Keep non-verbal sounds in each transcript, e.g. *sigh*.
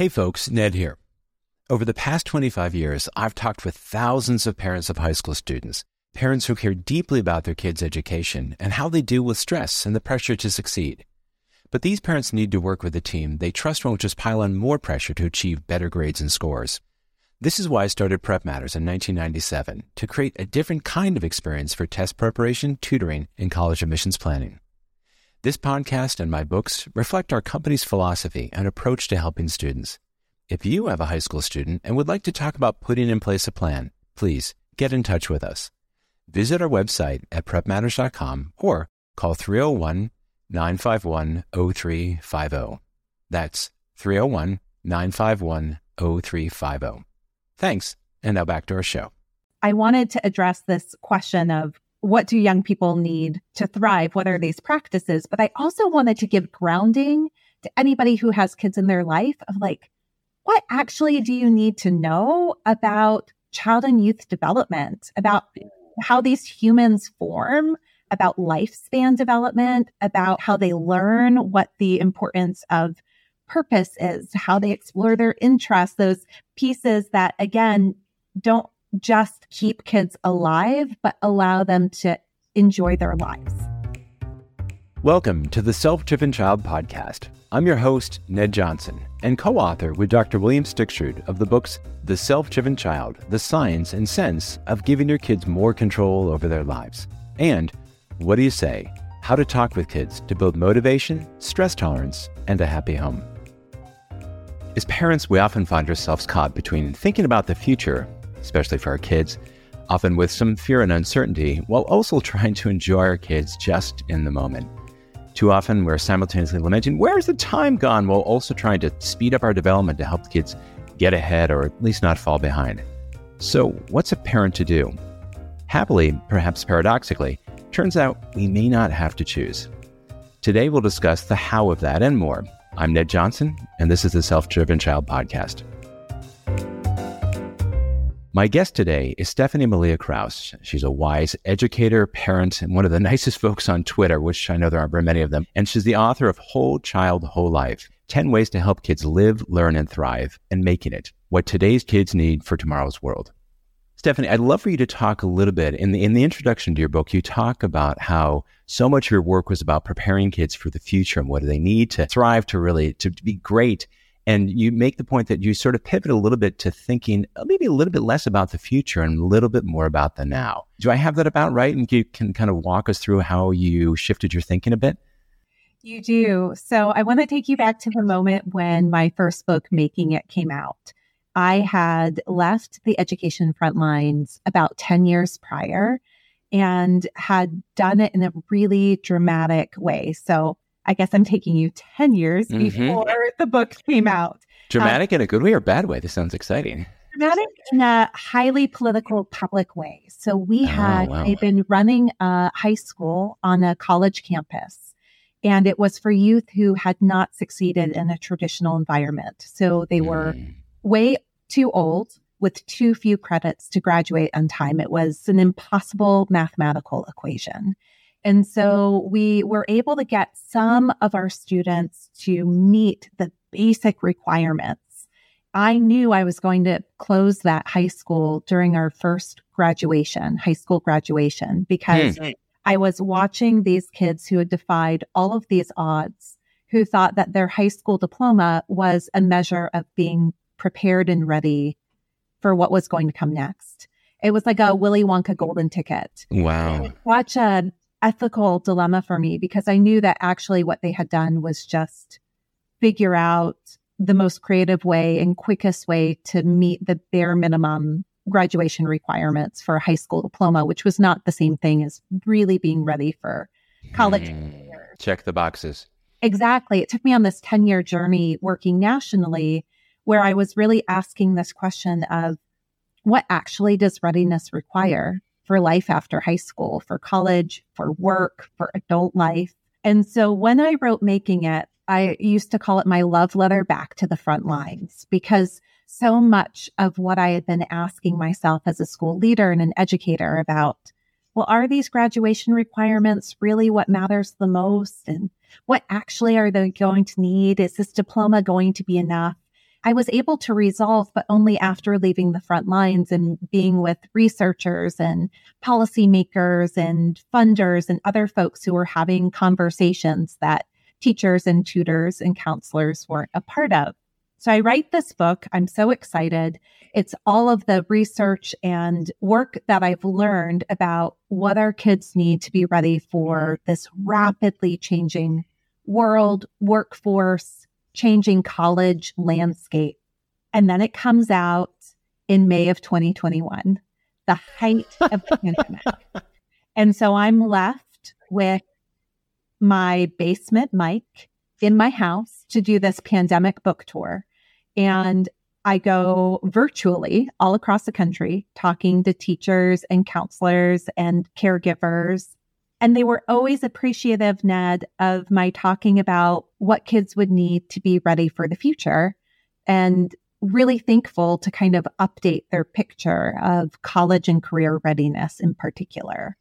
Hey folks, Ned here. Over the past 25 years, I've talked with thousands of parents of high school students, parents who care deeply about their kids' education and how they deal with stress and the pressure to succeed. But these parents need to work with a team they trust won't just pile on more pressure to achieve better grades and scores. This is why I started Prep Matters in 1997 to create a different kind of experience for test preparation, tutoring, and college admissions planning. This podcast and my books reflect our company's philosophy and approach to helping students. If you have a high school student and would like to talk about putting in place a plan, please get in touch with us. Visit our website at prepmatters.com or call 301 951 0350. That's 301 951 0350. Thanks. And now back to our show. I wanted to address this question of what do young people need to thrive? What are these practices? But I also wanted to give grounding to anybody who has kids in their life of like, what actually do you need to know about child and youth development, about how these humans form, about lifespan development, about how they learn, what the importance of purpose is, how they explore their interests, those pieces that, again, don't just keep kids alive, but allow them to enjoy their lives. Welcome to the Self Driven Child Podcast. I'm your host, Ned Johnson, and co author with Dr. William Stixrud of the books The Self Driven Child The Science and Sense of Giving Your Kids More Control Over Their Lives, and What Do You Say? How to Talk with Kids to Build Motivation, Stress Tolerance, and a Happy Home. As parents, we often find ourselves caught between thinking about the future, especially for our kids, often with some fear and uncertainty, while also *laughs* trying to enjoy our kids just in the moment. Too often, we're simultaneously lamenting, where's the time gone, while also trying to speed up our development to help the kids get ahead or at least not fall behind. So, what's a parent to do? Happily, perhaps paradoxically, turns out we may not have to choose. Today, we'll discuss the how of that and more. I'm Ned Johnson, and this is the Self Driven Child Podcast. My guest today is Stephanie Malia Krauss. She's a wise educator, parent, and one of the *laughs* nicest folks on Twitter, which I know there aren't very many of them. And she's the author of Whole Child, Whole Life 10 Ways to Help Kids Live, Learn, and Thrive, and Making It What Today's Kids Need for Tomorrow's World. Stephanie, I'd love for you to talk a little bit in the in the introduction to your book. You talk about how so much of your work was about preparing kids for the future and what do they need to thrive, to really to be great and you make the point that you sort of pivot a little bit to thinking uh, maybe a little bit less about the future and a little bit more about the now. Do I have that about right? And you can kind of walk us through how you shifted your thinking a bit? You do. So I want to take you back to the moment when my first book, Making It, came out. I had left the education front lines about 10 years prior and had done it in a really dramatic way. So I guess I'm taking you 10 years mm-hmm. before the book came out. Dramatic um, in a good way or bad way? This sounds exciting. Dramatic in a highly political public way. So we oh, had, wow. I've been running a high school on a college campus, and it was for youth who had not succeeded in a traditional environment. So they were mm. way too old with too few credits to graduate on time. It was an impossible mathematical equation. And so we were able to get some of our students to meet the basic requirements. I knew I was going to close that high school during our first graduation, high school graduation, because mm. I was watching these kids who had defied all of these odds, who thought that their high school diploma was a measure of being prepared and ready for what was going to come next. It was like a Willy Wonka golden ticket. Wow. Watch a ethical dilemma for me because I knew that actually what they had done was just figure out the most creative way and quickest way to meet the bare minimum graduation requirements for a high school diploma, which was not the same thing as really being ready for college. Mm, check the boxes. Exactly. It took me on this 10 year journey working nationally where I was really asking this question of what actually does readiness require? For life after high school, for college, for work, for adult life. And so when I wrote Making It, I used to call it my love letter back to the front lines because so much of what I had been asking myself as a school leader and an educator about well, are these graduation requirements really what matters the most? And what actually are they going to need? Is this diploma going to be enough? I was able to resolve, but only after leaving the front lines and being with researchers and policymakers and funders and other folks who were having conversations that teachers and tutors and counselors weren't a part of. So I write this book. I'm so excited. It's all of the research and work that I've learned about what our kids need to be ready for this rapidly changing world, workforce, changing college landscape. And then it comes out in May of 2021, the height of the pandemic. *laughs* And so I'm left with my basement mic in my house to do this pandemic book tour. And I go virtually all across the country talking to teachers and counselors and caregivers. And they were always appreciative, Ned, of my talking about what kids would need to be ready for the future and really thankful to kind of update their picture of college and career readiness in particular.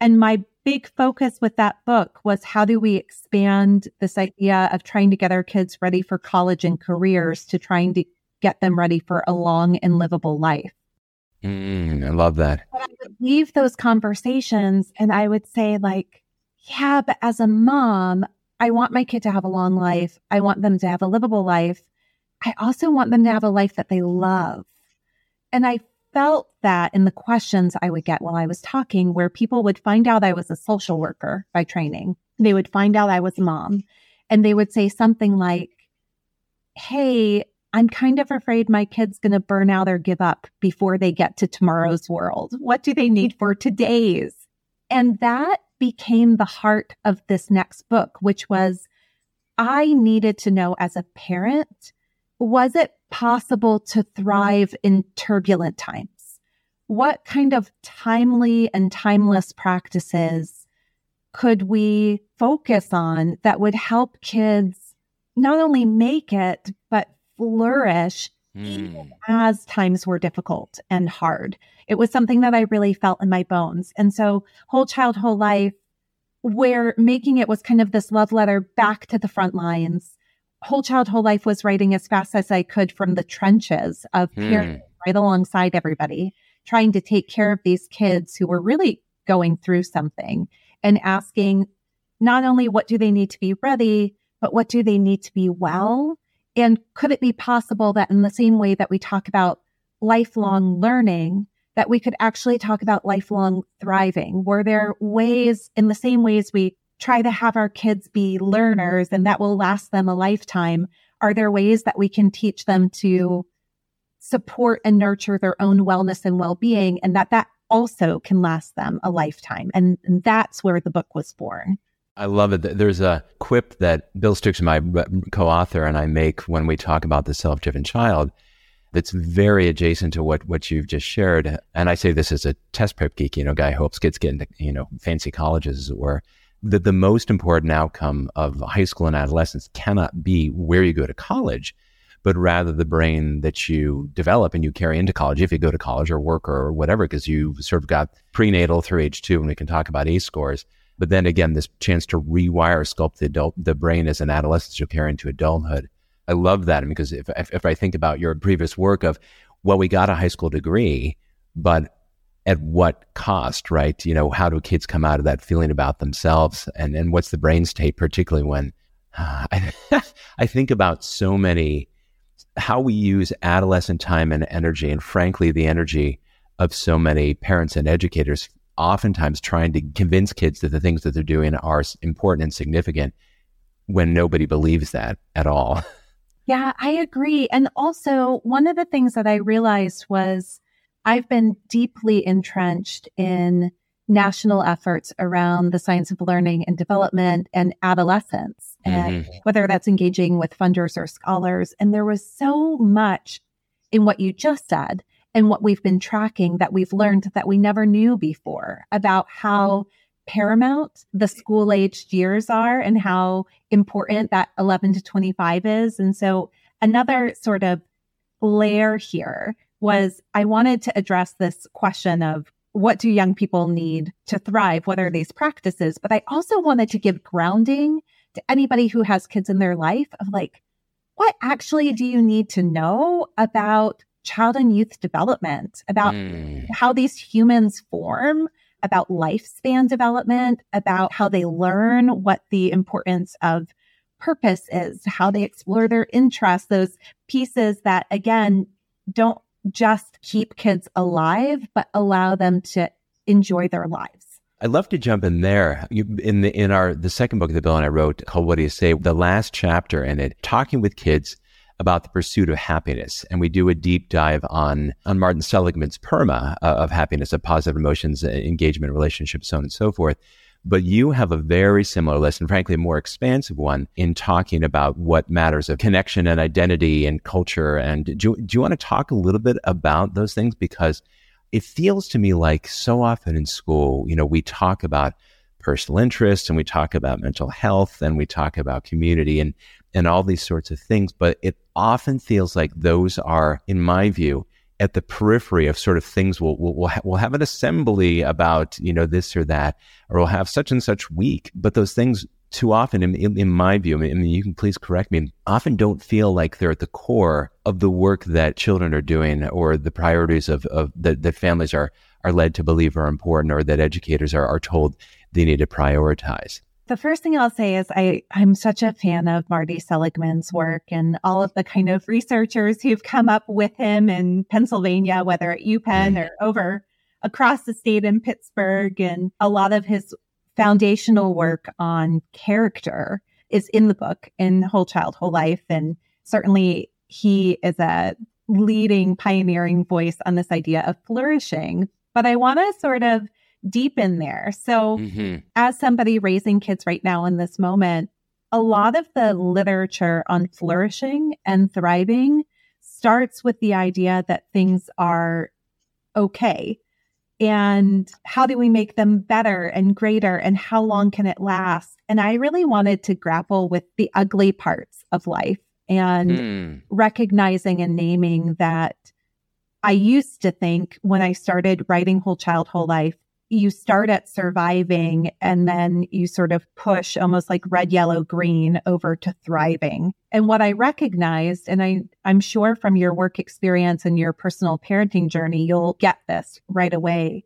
And my big focus with that book was how do we expand this idea of trying to get our kids ready for college and careers to trying to get them ready for a long and livable life. Mm, I love that. But I would leave those conversations and I would say, like, yeah, but as a mom, I want my kid to have a long life. I want them to have a livable life. I also want them to have a life that they love. And I felt that in the questions I would get while I was talking, where people would find out I was a social worker by training. They would find out I was a mom and they would say something like, Hey, I'm kind of afraid my kid's going to burn out or give up before they get to tomorrow's world. What do they need for today's? And that became the heart of this next book, which was I needed to know as a parent was it possible to thrive in turbulent times? What kind of timely and timeless practices could we focus on that would help kids not only make it, flourish mm. as times were difficult and hard? It was something that I really felt in my bones. And so, whole child, whole life, where making it was kind of this love letter back to the front lines whole child whole life was writing as fast as i could from the trenches of hmm. right alongside everybody trying to take care of these kids who were really going through something and asking not only what do they need to be ready but what do they need to be well and could it be possible that in the same way that we talk about lifelong learning that we could actually talk about lifelong thriving were there ways in the same ways we try to have our kids be learners and that will last them a lifetime, are there ways that we can teach them to support and nurture their own wellness and well-being and that that also can last them a lifetime? And, and that's where the book was born. I love it. There's a quip that Bill Stix, my co-author, and I make when we talk about the self-driven child that's very adjacent to what, what you've just shared. And I say this as a test prep geek, you know, guy who hopes kids get into, you know, fancy colleges as it were that the most important outcome of high school and adolescence cannot be where you go to college, but rather the brain that you develop and you carry into college if you go to college or work or whatever, because you've sort of got prenatal through age two, and we can talk about ACE scores. But then again, this chance to rewire, sculpt the adult, the brain as an adolescent you'll carry into adulthood. I love that because if, if, if I think about your previous work of, well, we got a high school degree, but at what cost, right? You know, how do kids come out of that feeling about themselves? And, and what's the brain state, particularly when uh, *sighs* I, I think about so many, how we use adolescent time and energy, and frankly, the energy of so many parents and educators, oftentimes trying to convince kids that the things that they're doing are important and significant when nobody believes that at all. *laughs* Yeah, I agree. And also, one of the things that I realized was, I've been deeply entrenched in national efforts around the science of learning and development and adolescence, and mm-hmm. whether that's engaging with funders or scholars. And there was so much in what you just said and what we've been tracking that we've learned that we never knew before about how paramount the school aged years are and how important that 11 to 25 is. And so another sort of layer here was I wanted to address this question of what do young people need to thrive? What are these practices? But I also wanted to give grounding to anybody who has kids in their life of like, what actually do you need to know about child and youth development, about mm. how these humans form, about lifespan development, about how they learn, what the importance of purpose is, how they explore their interests, those pieces that, again, don't just keep kids alive, but allow them to enjoy their lives. I'd love to jump in there. in the in our the second book that Bill and I wrote called "What Do You Say," the last chapter in it, talking with kids about the pursuit of happiness, and we do a deep dive on on Martin Seligman's PERMA uh, of happiness, of positive emotions, uh, engagement, relationships, so on and so forth. But you have a very similar list, and frankly, a more expansive one in talking about what matters of connection and identity and culture. And do, do you want to talk a little bit about those things because it feels to me like so often in school, you know, we talk about personal interest and we talk about mental health and we talk about community and and all these sorts of things, but it often feels like those are, in my view, at the periphery of sort of things we'll, we'll, we'll, ha- we'll have an assembly about, you know, this or that, or we'll have such and such week. But those things too often, in, in, in, my view, I mean, you can please correct me, often don't feel like they're at the core of the work that children are doing or the priorities of, of that, that families are, are led to believe are important or that educators are, are told they need to prioritize. The first thing I'll say is I, I'm such a fan of Marty Seligman's work and all of the kind of researchers who've come up with him in Pennsylvania, whether at UPenn or over across the state in Pittsburgh. And a lot of his foundational work on character is in the book in Whole Child, Whole Life. And certainly he is a leading, pioneering voice on this idea of flourishing. But I want to sort of deepen there. So, mm-hmm. as somebody raising kids right now in this moment, a lot of the literature on flourishing and thriving starts with the idea that things are okay and how do we make them better and greater and how long can it last and i really wanted to grapple with the ugly parts of life and mm. recognizing and naming that i used to think when i started writing whole child whole life you start at surviving and then you sort of push almost like red yellow green over to thriving. And what i recognized and i i'm sure from your work experience and your personal parenting journey you'll get this right away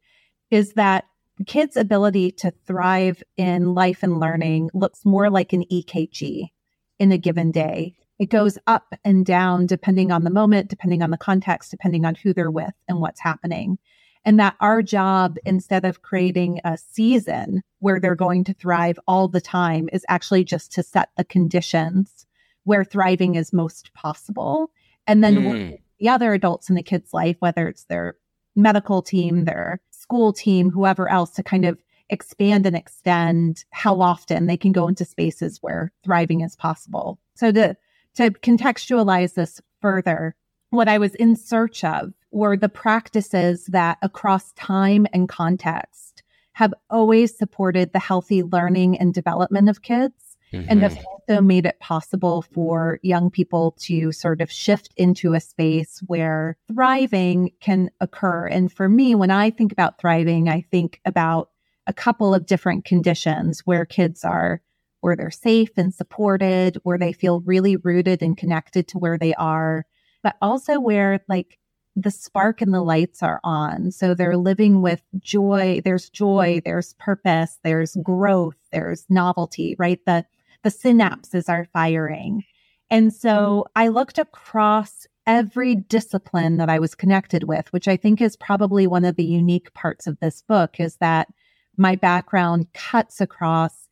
is that kids ability to thrive in life and learning looks more like an ekg in a given day. It goes up and down depending on the moment depending on the context depending on who they're with and what's happening and that our job, instead of creating a season where they're going to thrive all the time, is actually just to set the conditions where thriving is most possible. And then mm. the other adults in the kid's life, whether it's their medical team, their school team, whoever else, to kind of expand and extend how often they can go into spaces where thriving is possible. So to to contextualize this further, what I was in search of were the practices that across time and context have always supported the healthy learning and development of kids mm-hmm. and have also made it possible for young people to sort of shift into a space where thriving can occur. And for me, when I think about thriving, I think about a couple of different conditions where kids are where they're safe and supported, where they feel really rooted and connected to where they are, but also where like the spark and the mm-hmm. lights are on. So they're living with joy. There's joy, mm-hmm. there's purpose, there's growth, there's novelty, right? The the synapses are firing. And so mm-hmm. I looked across every discipline that I was connected with, which I think is probably one of the unique parts of this book is that my background cuts across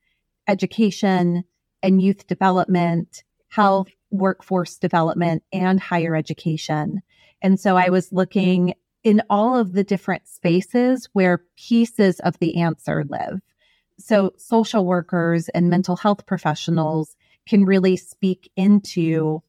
education and youth development, health, workforce development, and higher education. And so I was looking in all of the different spaces where pieces of the answer live. So social workers and mental health professionals can really speak into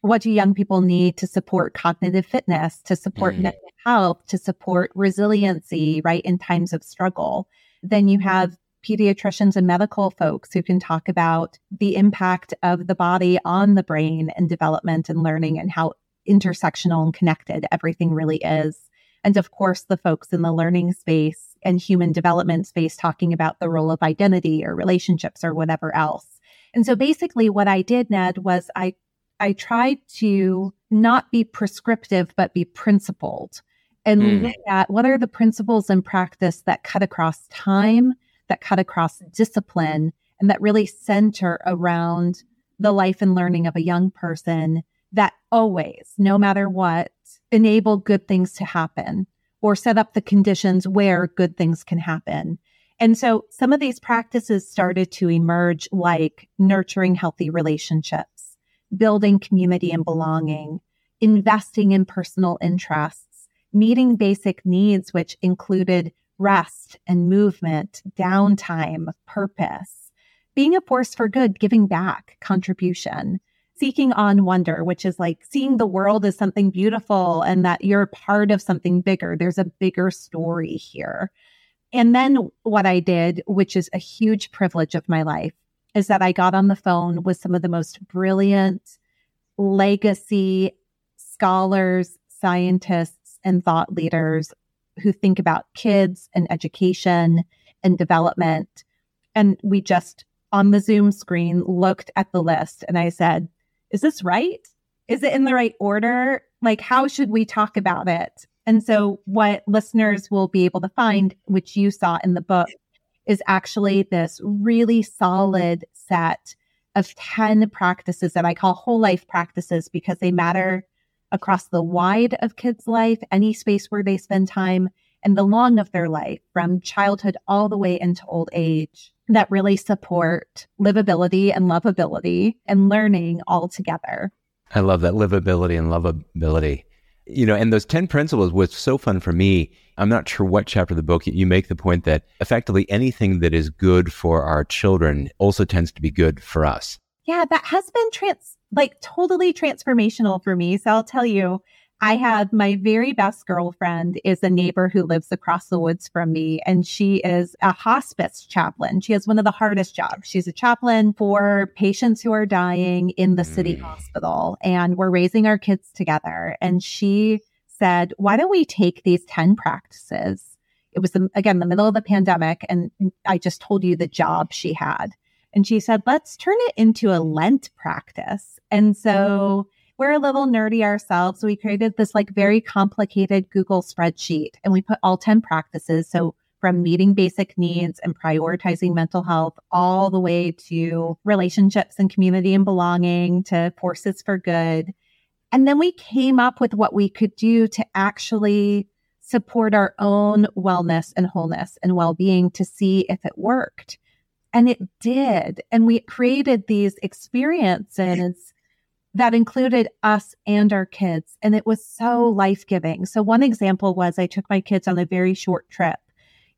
what do young people need to support cognitive fitness, to support mm. mental health, to support resiliency, right, in times of struggle. Then you have pediatricians and medical folks who can talk about the impact of the body on the brain and development and learning and how intersectional and connected everything really is. And of course, the folks in the learning space and human development space talking about the role of identity or relationships or whatever else. And so basically, what I did, Ned, was I I tried to not be prescriptive, but be principled and mm. look at what are the principles in practice that cut across time, that cut across discipline, and that really center around the life and learning of a young person that always, no matter what, enable good things to happen or set up the conditions where good things can happen. And so some of these practices started to emerge like nurturing healthy relationships, building community and belonging, investing in personal interests, meeting basic needs, which included rest and movement, downtime, purpose, being a force for good, giving back, contribution, seeking on wonder, which is like seeing the world as something beautiful and that you're part of something bigger. There's a bigger story here. And then what I did, which is a huge privilege of my life, is that I got on the phone with some of the most brilliant legacy scholars, scientists, and thought leaders who think about kids and education and development. And we just on the Zoom screen looked at the list and I said, Is this right? Is it in the right order? Like, how should we talk about it? And so, what listeners will be able to find, which you saw in the book, is actually this really solid set of 10 practices that I call whole life practices because they matter across the wide of kids' life, any space where they spend time, and the long of their life from childhood all the way into old age that really support livability and lovability and learning all together. I love that livability and lovability. You know, and those 10 principles was so fun for me. I'm not sure what chapter of the book you make the point that effectively anything that is good for our children also tends to be good for us. Yeah, that has been trans like totally transformational for me. So I'll tell you, I have my very best girlfriend is a neighbor who lives across the woods from me, and she is a hospice chaplain. She has one of the hardest jobs. She's a chaplain for patients who are dying in the city mm. hospital, and we're raising our kids together. And she said, Why don't we take these 10 practices? It was, the, again, the middle of the pandemic, and I just told you the job she had. And she said, let's turn it into a Lent practice. And so we're a little nerdy ourselves. So we created this like very complicated Google spreadsheet and we put all 10 practices. So from meeting basic needs and prioritizing mental health all the way to relationships and community and belonging to forces for good. And then we came up with what we could do to actually support our own wellness and wholeness and well being to see if it worked. And it did. And we created these experiences that included us and our kids. And it was so mm-hmm. life giving. So, one example was I took my kids on a very short trip.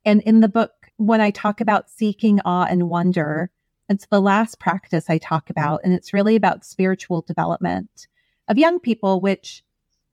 And in the book, when I talk about seeking awe and wonder, it's the last practice I talk about. And it's really about spiritual development of young people, which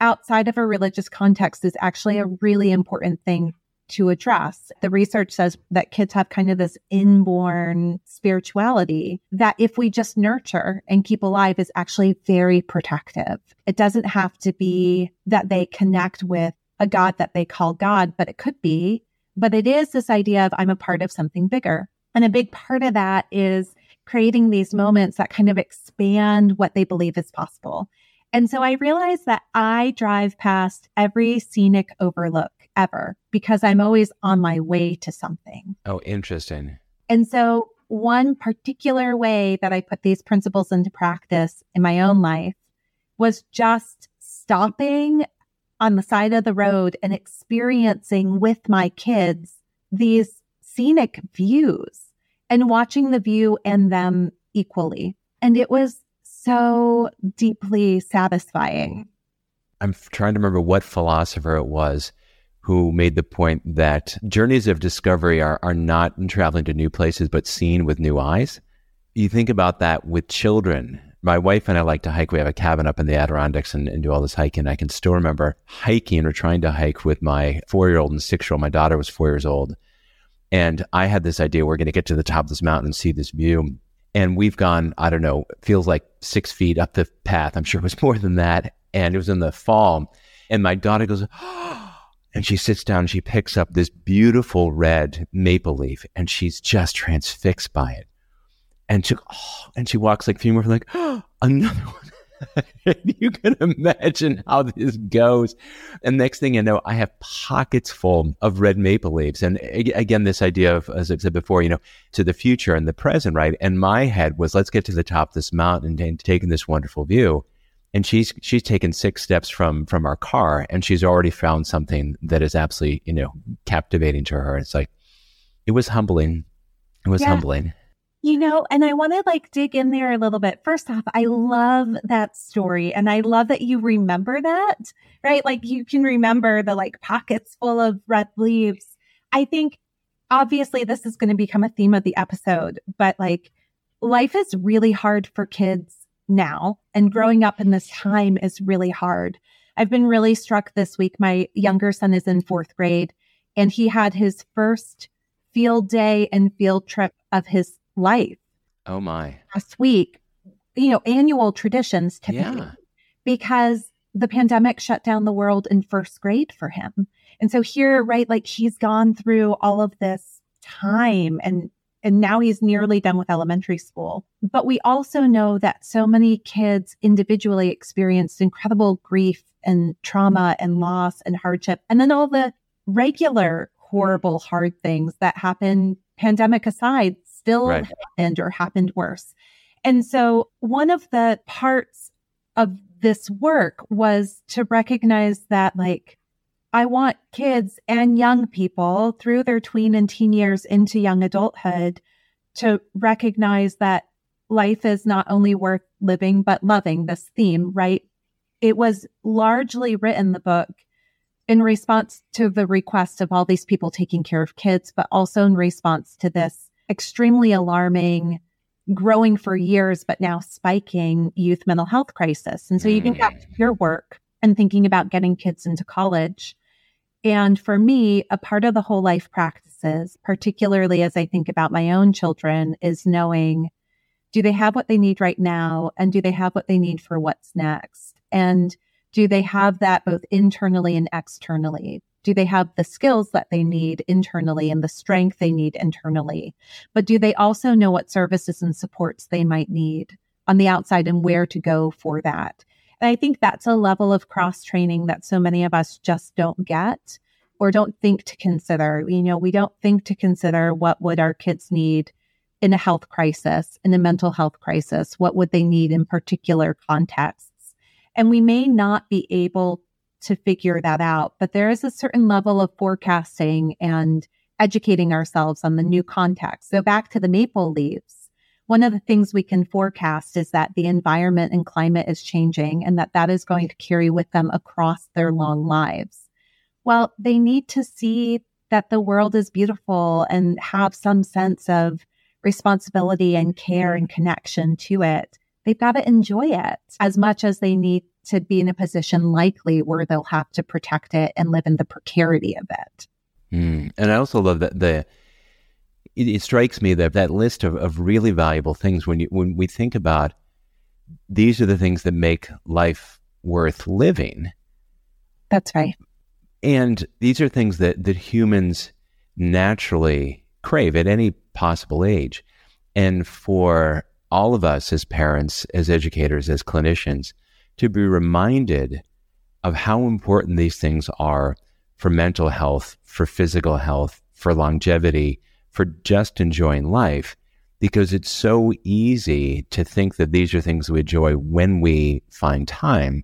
outside of a religious context is actually a really important thing to address. The research says that kids have kind of this inborn spirituality that if we just nurture and keep alive is actually very protective. It doesn't have to be that they connect with a God that they call God, but it could be. But it is this idea of I'm a part of something bigger. And a big part of that is creating these moments that kind of expand what they believe is possible. And so I realized that I drive past every scenic overlook ever because I'm always on my way to something. Oh, interesting. And so, one particular way that I put these principles into practice in my own life was just stopping on the side of the road and experiencing with my kids these scenic views and watching the view and them equally. And it was so deeply satisfying. I'm trying to remember what philosopher it was who made the point that journeys of discovery are, are not traveling to new places, but seen with new eyes. You think about that with children. My wife and I like to hike. We have a cabin up in the Adirondacks and, and do all this hiking. I can still remember hiking or trying to hike with my four year old and six year old. My daughter was four years old. And I had this idea we're going to get to the top of this mountain and see this view. And we've gone, I don't know, feels like six feet up the path. I'm sure it was more than that. And it was in the fall. And my daughter goes, *gasps* oh, and she sits down she picks up this beautiful red maple leaf and she's just transfixed by it. And she, oh, and she walks like a few more, like, oh, *gasps* another one. *laughs* you can imagine how this goes. And next thing you know, I have pockets full of red maple leaves. And again, this idea of, as I've said before, you know, to the future and the present, right? And my head was, let's get to the top of this mountain and taking this wonderful view. And she's she's taken six steps from from our car, and she's already found something that is absolutely, you know, captivating to her. It's like it was humbling. It was yeah. humbling. You know, and I want to like dig in there a little bit. First off, I love that story and I love that you remember that, right? Like you can remember the like pockets full of red leaves. I think obviously this is going to become a theme of the episode, but like life is really hard for kids now and mm-hmm. growing up in this time is really hard. I've been really struck this week. My younger son is in fourth grade and he had his first field day and field trip of his life. Oh my. Last week, you know, annual traditions typically yeah. because the pandemic shut down the world in first grade for him. And so here, right, like he's gone through all of this time and and now he's nearly done with elementary school. But we also know that so many kids individually experienced incredible grief and trauma and loss and hardship. And then all the regular horrible, hard things that happen, pandemic aside, still right. happened or happened worse. And so one of the parts of this work was to recognize that like I want mm-hmm. kids and young people through their tween and teen years into young adulthood to recognize that life is not only worth living, but loving this theme, right? It was largely written, the book, in response to the request of all these people taking care of kids, but also in response to this extremely alarming, growing for years, but now spiking youth mental health crisis. And so you can get mm. your work and thinking about getting kids into college. And for me, a part of the whole life practices, particularly as I think about my own children, is knowing do they have what they need right now? And do they have what they need for what's next? And do they have that both internally and externally? Do they have the skills that they need internally and the strength they need internally? But do they also know what services and supports they might need on the outside and where to go for that? And I think that's a level of cross training that so many of us just don't get or don't think to consider. You know, we don't think to consider what would our kids need in a health crisis, in a mental health crisis, what would they need in particular contexts. And we may not be able to figure that out. But there is a certain level of forecasting and educating ourselves on the new context. So back to the maple leaves. One of the things we can forecast is that the environment and climate is changing and that that is going to carry with them across their long lives. Well, they need to see that the world is beautiful and have some sense of responsibility and care and connection to it. They've got to enjoy it as much as they need to be in a position likely where they'll have to protect it and live in the precarity of it. Mm. And I also love that the it, it, strikes me that that list of, of really valuable things when you when we think about these are the things that make life worth living. That's right. And these are things that that humans naturally crave at any possible age. And for all of us as parents, as educators, as clinicians, to be reminded of how important these things are for mental health, for physical health, for longevity, for just enjoying life, because it's so easy to think that these are things we enjoy when we find time,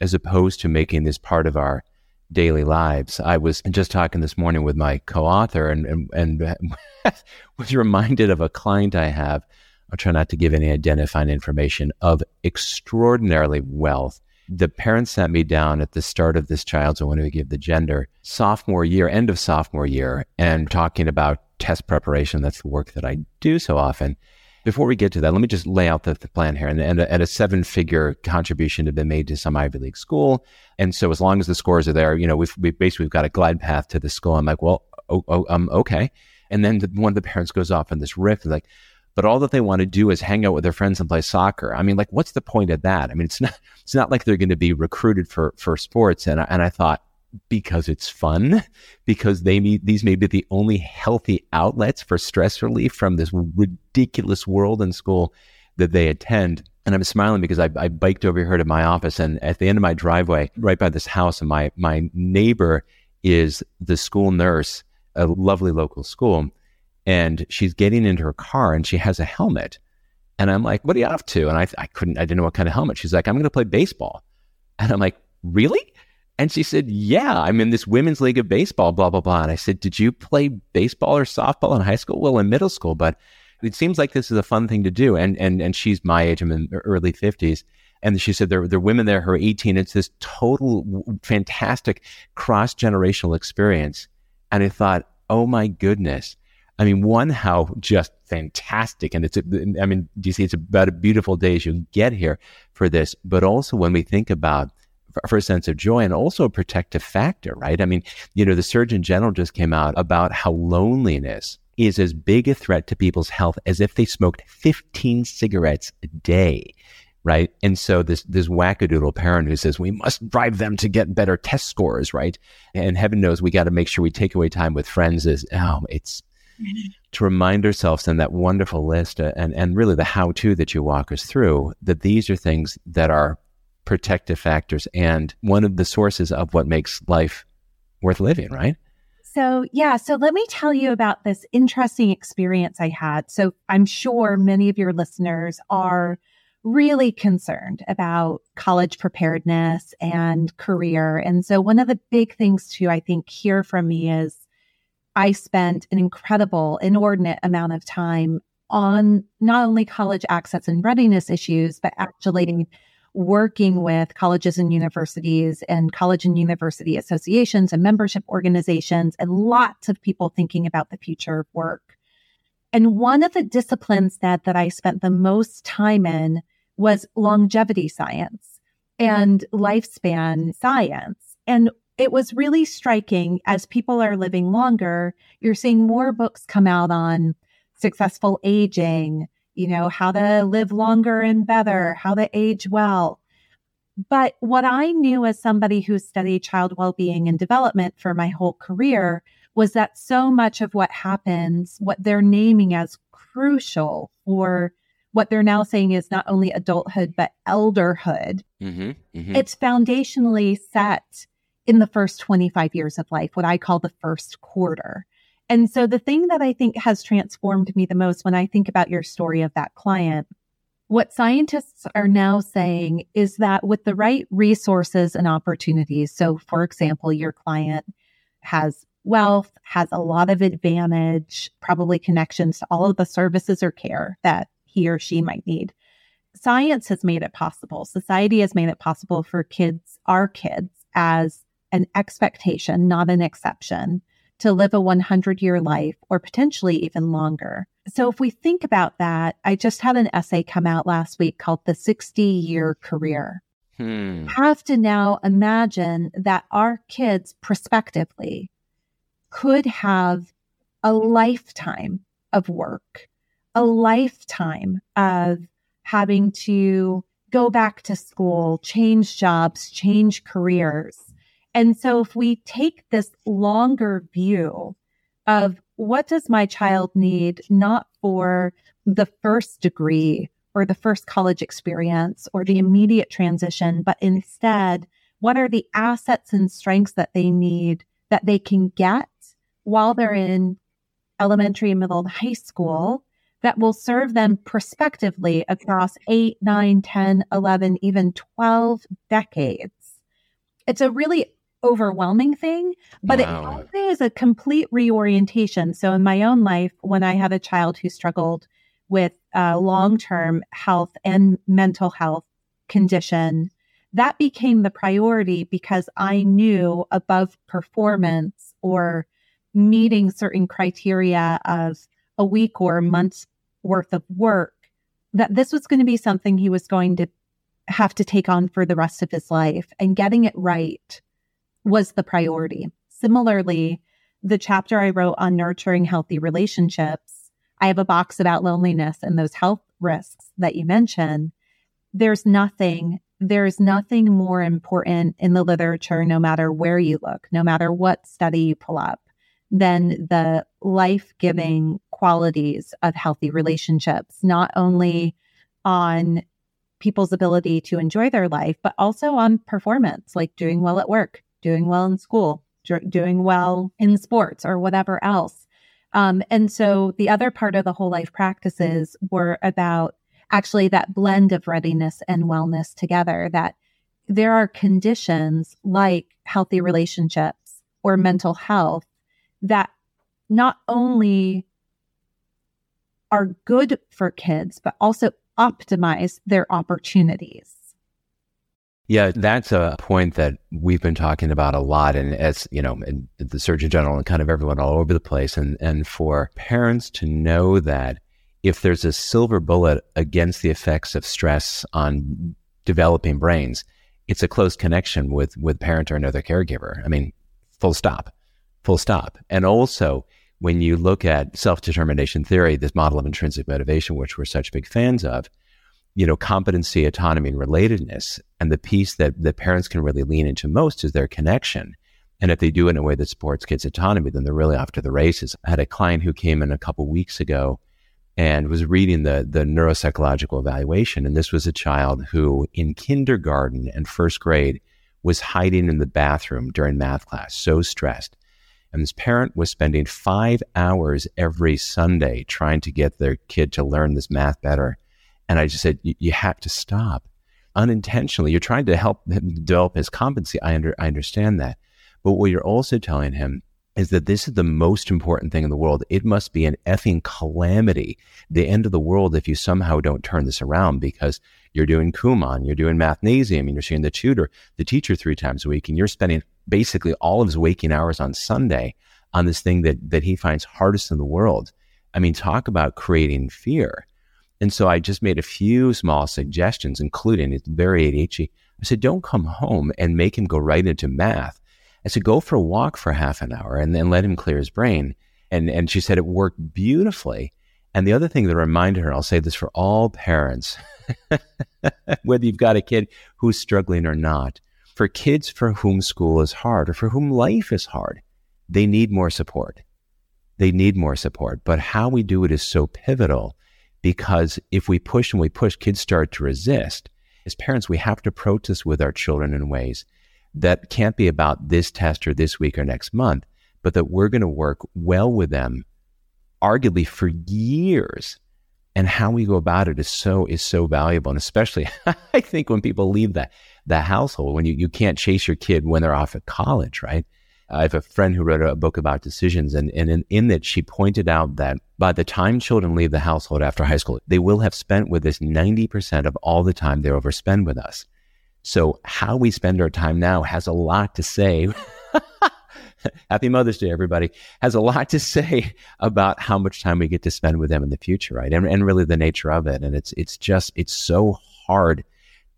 as opposed to making this part of our daily lives. I was just talking this morning with my co-author and, and, and *laughs* was reminded of a client I have I'll try not to give any identifying information of extraordinarily wealth. The parents sat me down at the start of this child's, I want to give the gender, sophomore year, end of sophomore year, and talking about test preparation. That's the work that I do so often. Before we get to that, let me just lay out the, the plan here. And, and, a, and a seven figure contribution had been made to some Ivy League school. And so as long as the scores are there, you know, we've, we've basically we've got a glide path to the school. I'm like, well, oh, oh um, okay. And then the, one of the parents goes off in this riff, like, but all that they want to do is hang out with their friends and play soccer. I mean, like, what's the point of that? I mean, it's not it's not like they're going to be recruited for for sports. And I, and I thought because it's fun, because they may, these may be the only healthy outlets for stress relief from this ridiculous world in school. that they attend. And I'm smiling because I, I biked over here to my office, and at the end of my driveway, right by this house, and my my neighbor is the school nurse, a lovely local school, and she's getting into her car, and she has a helmet, and I'm like, "What are you off to?" And I I couldn't, I didn't know what kind of helmet. She's like, "I'm going to play baseball," and I'm like, "Really?" And she said, Yeah, I'm in this women's league of baseball, blah, blah, blah. And I said, Did you play baseball or softball in high school? Well, in middle school, but it seems like this is a fun thing to do. And and and she's my age, I'm in early 50s. And she said there, there are women there who are 18. It's this total fantastic cross generational experience. And I thought, oh my goodness. I mean, one, how just fantastic. And it's, a, I mean, do you see, it's about a beautiful day as you get here for this. But also when we think about for a sense of joy and also a protective factor, right? I mean, you know, the Surgeon General just came out about how loneliness is as big a threat to people's health as if they smoked 15 cigarettes a day. Right. And so this, this wackadoodle parent who says we must drive them to get better test scores. Right. And heaven knows we got to make sure we take away time with friends is, oh, it's to remind ourselves in that wonderful list uh, and, and really the how to that you walk us through that these are things that are protective factors and one of the sources of what makes life worth living, right? So, yeah. So, let me tell you about this interesting experience I had. So, I'm sure many of your listeners are really concerned about college preparedness and career. And so, one of the big things to, I think, hear from me is I spent an incredible, inordinate amount of time on not only college access and readiness issues, but actually working with colleges and universities and college and university associations and membership organizations and lots of people thinking about the future of work. And one of the disciplines that, that I spent the most time in was longevity science and lifespan science. And it was really striking as people are living longer, you're seeing more books come out on successful aging, you know, how to live longer and better, how to age well. But what I knew as somebody who studied child well-being and development for my whole career was that so much of what happens, what they're naming as crucial for what they're now saying is not only adulthood, but elderhood, mm-hmm, mm-hmm. it's foundationally set in the first 25 years of life, what I call the first quarter. And so the thing that I think has transformed me the most when I think about your story of that client, what scientists are now saying is that with the right resources and opportunities, so for example, your client has wealth, has a lot of advantage, probably connections to all of the services or care that he or she might need. Science has made it possible. Society has made it possible for kids, our kids, as an expectation, not an exception, to live a 100 year life or potentially even longer. So, if we think about that, I just had an essay come out last week called The 60 Year Career. Hmm. Have to now imagine that our kids prospectively could have a lifetime of work, a lifetime of having to go back to school, change jobs, change careers and so mm-hmm. if we take this longer view of what does my child mm-hmm. need, not for the first degree or the first college experience or the immediate transition, but instead, what are the assets and strengths that they need that they can get while they're mm-hmm. in elementary, middle, and high school that will serve them prospectively across 8, 9, 10, 11, even 12 decades. It's a really overwhelming thing, but wow. it is a complete reorientation. So in my own life, when I had a child who struggled with a long-term health and mental health condition, that became the priority because I knew above performance or meeting certain criteria of a week or a month's worth of work, that this was going to be something he was going to have to take on for the rest of his life and getting it right was the priority. Similarly, the chapter I wrote on nurturing healthy relationships, I have a box about loneliness and those health risks that you mentioned. There's nothing, there's nothing more important in the literature, no matter where you look, no matter what study you pull up, than the life giving qualities of healthy relationships, not only on people's ability to enjoy their life, but also on performance, like doing well at work, doing well in school, doing well in sports, or whatever else. Um, and so the other part of the whole life practices were about actually that blend of readiness and wellness together, that there are conditions like healthy relationships or mental health that not only are good for kids, but also optimize their opportunities. Yeah, that's a point that we've been talking about a lot, and as you know, the Surgeon General and kind of everyone all over the place, and and for parents to know that if there's a silver bullet against the effects of stress on developing brains, it's a close connection with with parent or another caregiver. I mean, full stop, full stop. And also, when you look at self determination theory, this model of intrinsic motivation, which we're such big fans of, you know, competency, autonomy, and relatedness, and the piece that the parents can really lean into most is their connection. And if they do it in a way that supports kids' autonomy, then they're really off to the races. I had a client who came in a couple weeks ago and was reading the the neuropsychological evaluation. And this was a child who, in kindergarten and first grade, was hiding in the bathroom during math class, so stressed. And this parent was spending five hours every Sunday trying to get their kid to learn this math better. And I just said, you have to stop. Unintentionally, you're trying to help him develop his competency. I, under, I understand that. But what you're also telling him is that this is the most important thing in the world. It must be an effing calamity, the end of the world, if you somehow don't turn this around because you're doing Kumon, you're doing mathnasium, and you're seeing the tutor, the teacher three times a week, and you're spending basically all of his waking hours on Sunday on this thing that that he finds hardest in the world. I mean, talk about creating fear. And so I just made a few small suggestions, including it's very ADHD. I said, don't come home and make him go right into math I said, go for a walk for half an hour and then let him clear his brain. And, and she said it worked beautifully. And the other thing that reminded her, I'll say this for all parents, *laughs* whether you've got a kid who's struggling or not, for kids for whom school is hard or for whom life is hard, they need more support. They need more support. But how we do it is so pivotal because if we push and we push, kids start to resist. As parents, we have to protest with our children in ways that can't be about this test or this week or next month, but that we're going to work well with them, arguably for years. And how we go about it is so is so valuable, and especially *laughs* I think when people leave the the household, when you, you can't chase your kid when they're off at college, right? I have a friend who wrote a book about decisions, and, and in, in that she pointed out that by the time children leave the household after high school, they will have spent with us 90% of all the time they overspend with us. So how we spend our time now has a lot to say. *laughs* Happy Mother's Day, everybody. Has a lot to say about how much time we get to spend with them in the future, right? And, and really the nature of it. And it's it's just it's so hard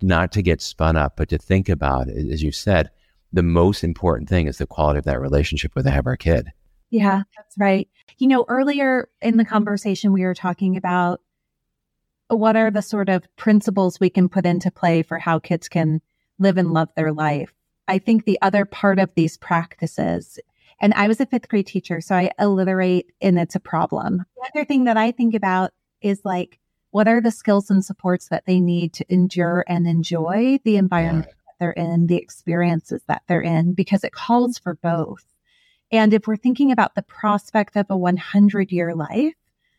not to get spun up, but to think about, as you said, the most important thing is the quality of that relationship with our kid. Yeah, that's right. You know, earlier in the conversation, we were talking about what are the sort of principles we can put into play for how kids can live and love their life? I think the other part of these practices, and I was a fifth grade teacher, so I alliterate and it's a problem. The other thing that I think about is like, what are the skills and supports that they need to endure and enjoy the environment they're in, the experiences that they're in, because it calls for both. And if we're thinking about the prospect of a 100 year life,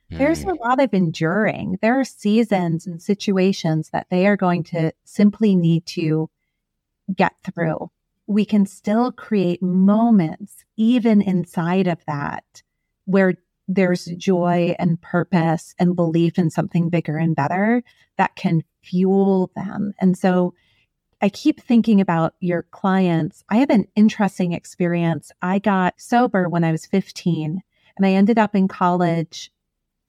there's hmm. a lot of enduring. There are seasons and situations that they are going to simply need to get through. We can still create moments, even inside of that, where there's joy and purpose and belief in something bigger and better that can fuel them. And so I keep thinking about your clients. I have an interesting experience. I got sober when I was 15 and I ended up in college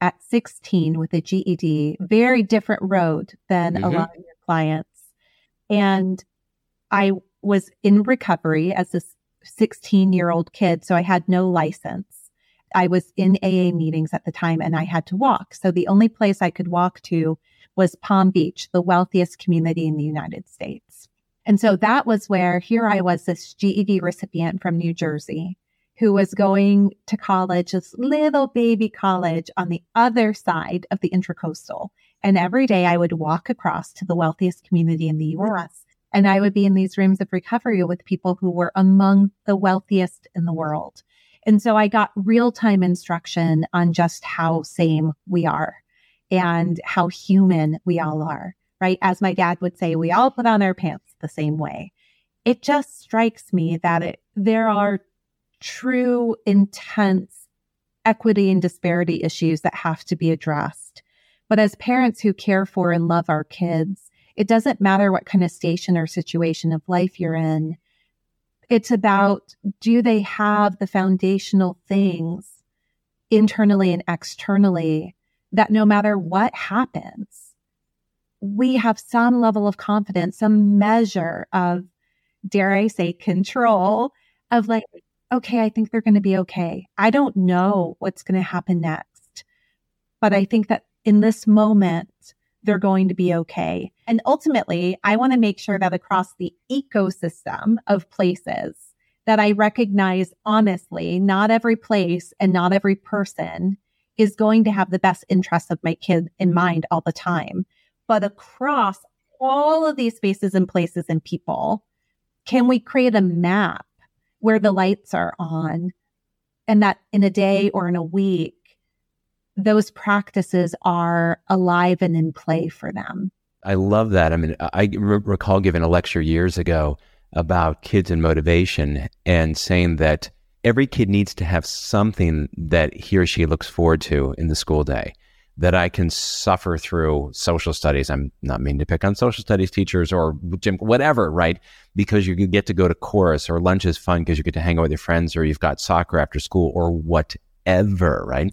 at 16 with a GED, very different road than mm-hmm. a lot of your clients. And I was in recovery as a 16 year old kid. So I had no license. I was in AA meetings at the time and I had to walk. So the only place I could walk to was Palm Beach, the wealthiest community in the United States. And so that was where here I was, this GED recipient from New Jersey who was going to college, this little baby college on the other side of the intracoastal, And every day I would walk across to the wealthiest community in the US and I would be in these rooms of recovery with people who were among the wealthiest in the world. And so I got real time instruction on just how same we are and how human we all are, right? As my dad would say, we all put on our pants the same way. It just strikes me that it, there are true, intense equity and disparity issues that have to be addressed. But as parents who care for and love our kids, it doesn't matter what kind of station or situation of life you're in. It's about do they have the foundational things internally and externally that no matter what happens, we have some level of confidence, some measure of, dare I say, control of like, okay, I think they're going to be okay. I don't know what's going to happen next, but I think that in this moment, they're going to be okay. And ultimately, I want to make sure that across the ecosystem of places that I recognize honestly, not every place and not every person is going to have the best interests of my kid in mind all the time. But across all of these spaces and places and people, can we create a map where the lights are on and that in a day or in a week, those practices are alive and in play for them. I love that. I mean, I recall giving a lecture years ago about kids and motivation and saying that every kid needs to have something that he or she looks forward to in the school day. That I can suffer through social studies. I'm not mean to pick on social studies teachers or gym, whatever, right? Because you get to go to chorus or lunch is fun because you get to hang out with your friends or you've got soccer after school or whatever, right?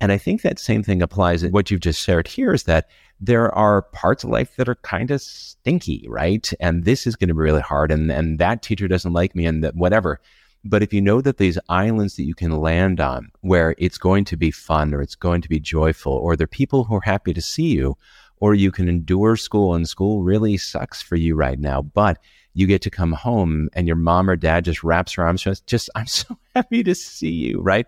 And I think that same thing applies. What you've just shared here is that there are parts of life that are kind of stinky, right? And this is going to be really hard. And, and that teacher doesn't like me and that whatever. But if you know that these islands that you can land on where it's going to be fun or it's going to be joyful or there are people who are happy to see you or you can endure school and school really sucks for you right now, but you get to come home and your mom or dad just wraps her arms just, just I'm so *laughs* happy to see you, right?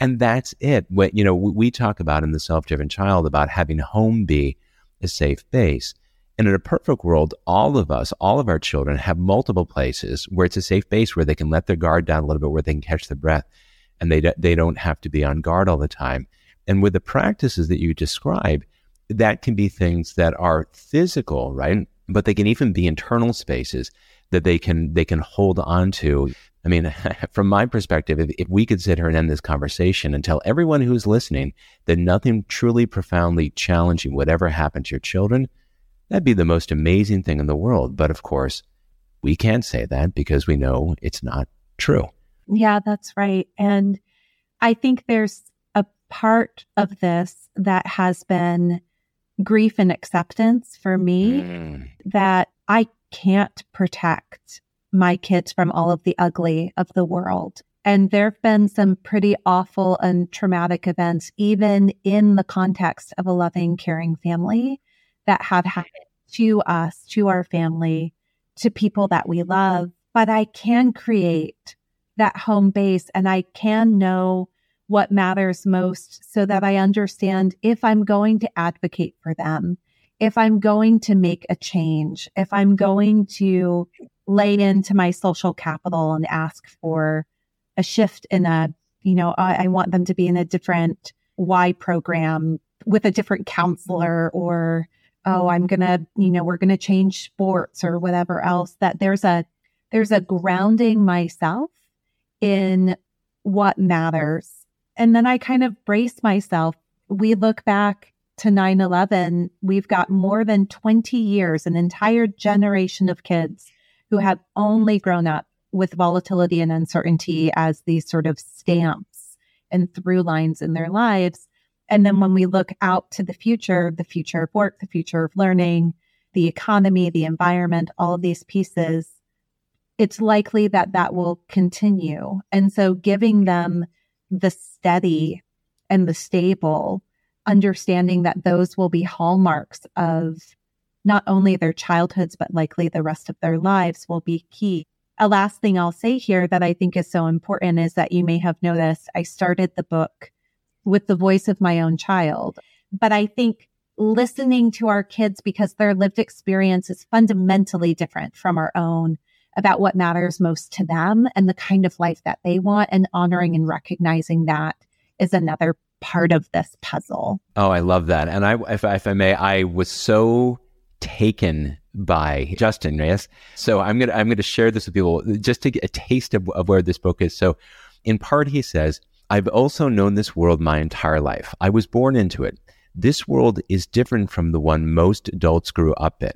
And that's it. What, you know, we talk about in the self-driven child about having home be a safe base. And in a perfect world, all of us, all of our children have multiple places where it's a safe base where they can let their guard down a little bit, where they can catch their breath and they, they don't have to be on guard all the time. And with the practices that you describe, that can be things that are physical, right? But they can even be internal spaces that they can, they can hold on to I mean, *laughs* from my perspective, if, if, we could sit here and end this conversation and tell everyone who's listening that nothing truly profoundly challenging would ever happen to your children, that'd be the most amazing thing in the world. But of course, we can't say that because we know it's not true. Yeah, that's right. And I think there's a part of this that has been grief and acceptance for me mm. that I can't protect my kids from all of the ugly of the world. And there have been some pretty awful and traumatic events, even in the context of a loving, caring family that have happened to us, to our family, to people that we love. But I can create that home base and I can know what matters most so that I understand if I'm going to advocate for them, if I'm going to make a change, if I'm going to lay into my social capital and ask for a shift in a, you know, I, I want them to be in a different Y program with a different counselor or, oh, mm-hmm. I'm going to, you know, we're going to change sports or whatever else that there's a, there's a grounding myself in what matters. And then I kind of brace myself. We look back to 9 11, we've got more than 20 years, an entire generation of kids who have only grown up with volatility and uncertainty as these sort of stamps and through lines in their lives. And then when we look out to the future, the future of work, the future of learning, the economy, the environment, all of these pieces, it's likely that that will continue. And so giving them the steady and the stable, understanding that those will be hallmarks of not only their childhoods, but likely the rest of their lives will be key. A last thing I'll say here that I think is so important is that you may have noticed I started the book with the voice of my own child. But I think listening to our kids because their lived experience is fundamentally different from our own about what matters most to them and the kind of life that they want and honoring and recognizing that is another part of this puzzle. Oh, I love that. And I, if, if I may, I was so taken by Justin, yes. So I'm gonna I'm gonna share this with people just to get a taste of, of where this book is. So in part he says, I've also known this world my entire life. I was born into it. This world is different from the one most adults grew up in.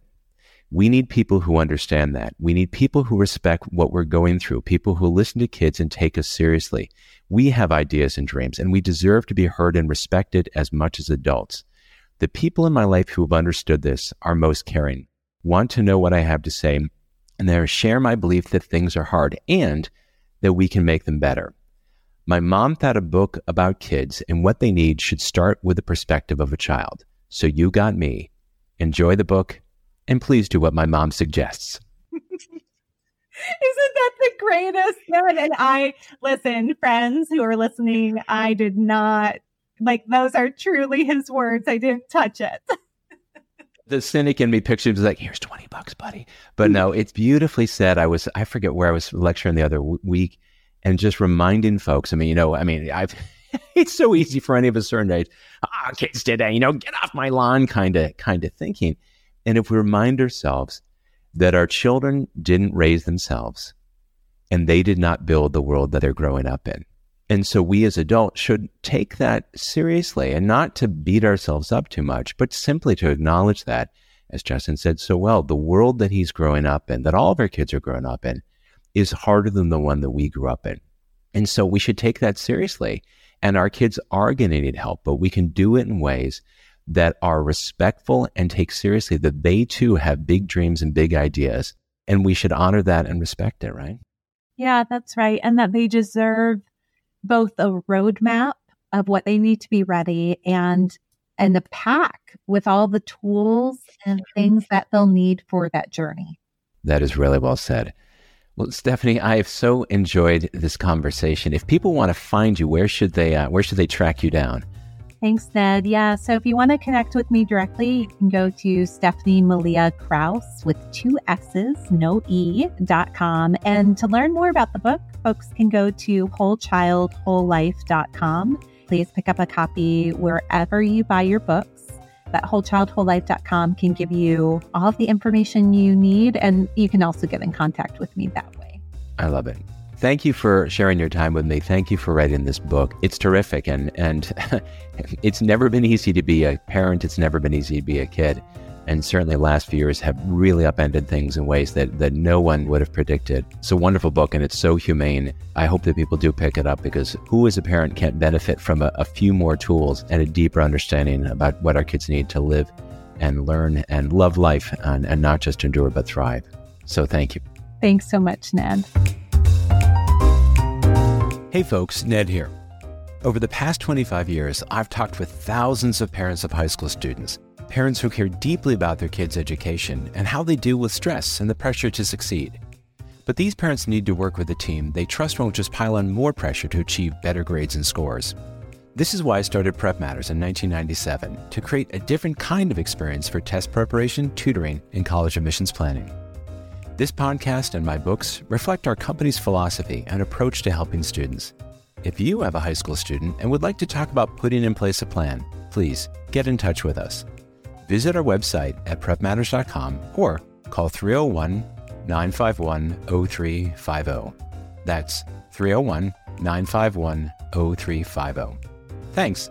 We need people who understand that. We need people who respect what we're going through, people who listen to kids and take us seriously. We have ideas and dreams, and we deserve to be heard and respected as much as adults. The people in my life who have understood this are most caring, want to know what I have to say, and they share my belief that things are hard and that we can make them better. My mom thought a book about kids and what they need should start with the perspective of a child. So you got me. Enjoy the book and please do what my mom suggests. *laughs* Isn't that the greatest? And I listen, friends who are listening, I did not like those are truly his words. I didn't touch it. *laughs* the cynic in me pictures was like, here's 20 bucks, buddy. But no, it's beautifully said. I was, I forget where I was lecturing the other w- week and just reminding folks. I mean, you know, I mean, I've, *laughs* it's so easy for any of a certain age. Ah, oh, kids today, you know, get off my lawn kind of, kind of thinking. And if we remind ourselves that our children didn't raise themselves and they did not build the world that they're growing up in. And so we as adults should take that seriously and not to beat ourselves up too much, but simply to acknowledge that, as Justin said so well, the world that he's growing up in, that all of our kids are growing up in, is harder than the one that we grew up in. And so we should take that seriously. And our kids are going to need help, but we can do it in ways that are respectful and take seriously that they too have big dreams and big ideas. And we should honor that and respect it, right? Yeah, that's right. And that they deserve both a roadmap of what they need to be ready and and a pack with all the tools and things that they'll need for that journey. That is really well said. Well, Stephanie, I have so enjoyed this conversation. If people want to find you, where should they uh, where should they track you down? Thanks, Ned. Yeah. So if you want to connect with me directly, you can go to Stephanie Malia Krauss with two S's, no E, dot com. And to learn more about the book, folks can go to wholechildwholelife.com. Please pick up a copy wherever you buy your books. That wholechildwholelife.com can give you all of the information you need, and you can also get in contact with me that way. I love it. Thank you for sharing your time with me. Thank you for writing this book. It's terrific, and and *laughs* it's never been easy to be a parent. It's never been easy to be a kid, and certainly the last few years have really upended things in ways that that no one would have predicted. It's a wonderful book, and it's so humane. I hope that people do pick it up because who, as a parent, can't benefit from a, a few more tools and a deeper understanding about what our kids need to live and learn and love life and, and not just endure but thrive. So, thank you. Thanks so much, Ned. Hey folks, Ned here. Over the past 25 years, I've talked with thousands of parents of high school students, parents who care deeply about their kids' education and how they deal with stress and the pressure to succeed. But these parents need to work with a team they trust won't just pile on more pressure to achieve better grades and scores. This is why I started Prep Matters in 1997 to create a different kind of experience for test preparation, tutoring, and college admissions planning. This podcast and my books reflect our company's philosophy and approach to helping students. If you have a high school student and would like to talk about putting in place a plan, please get in touch with us. Visit our website at prepmatters.com or call 301 951 0350. That's 301 951 0350. Thanks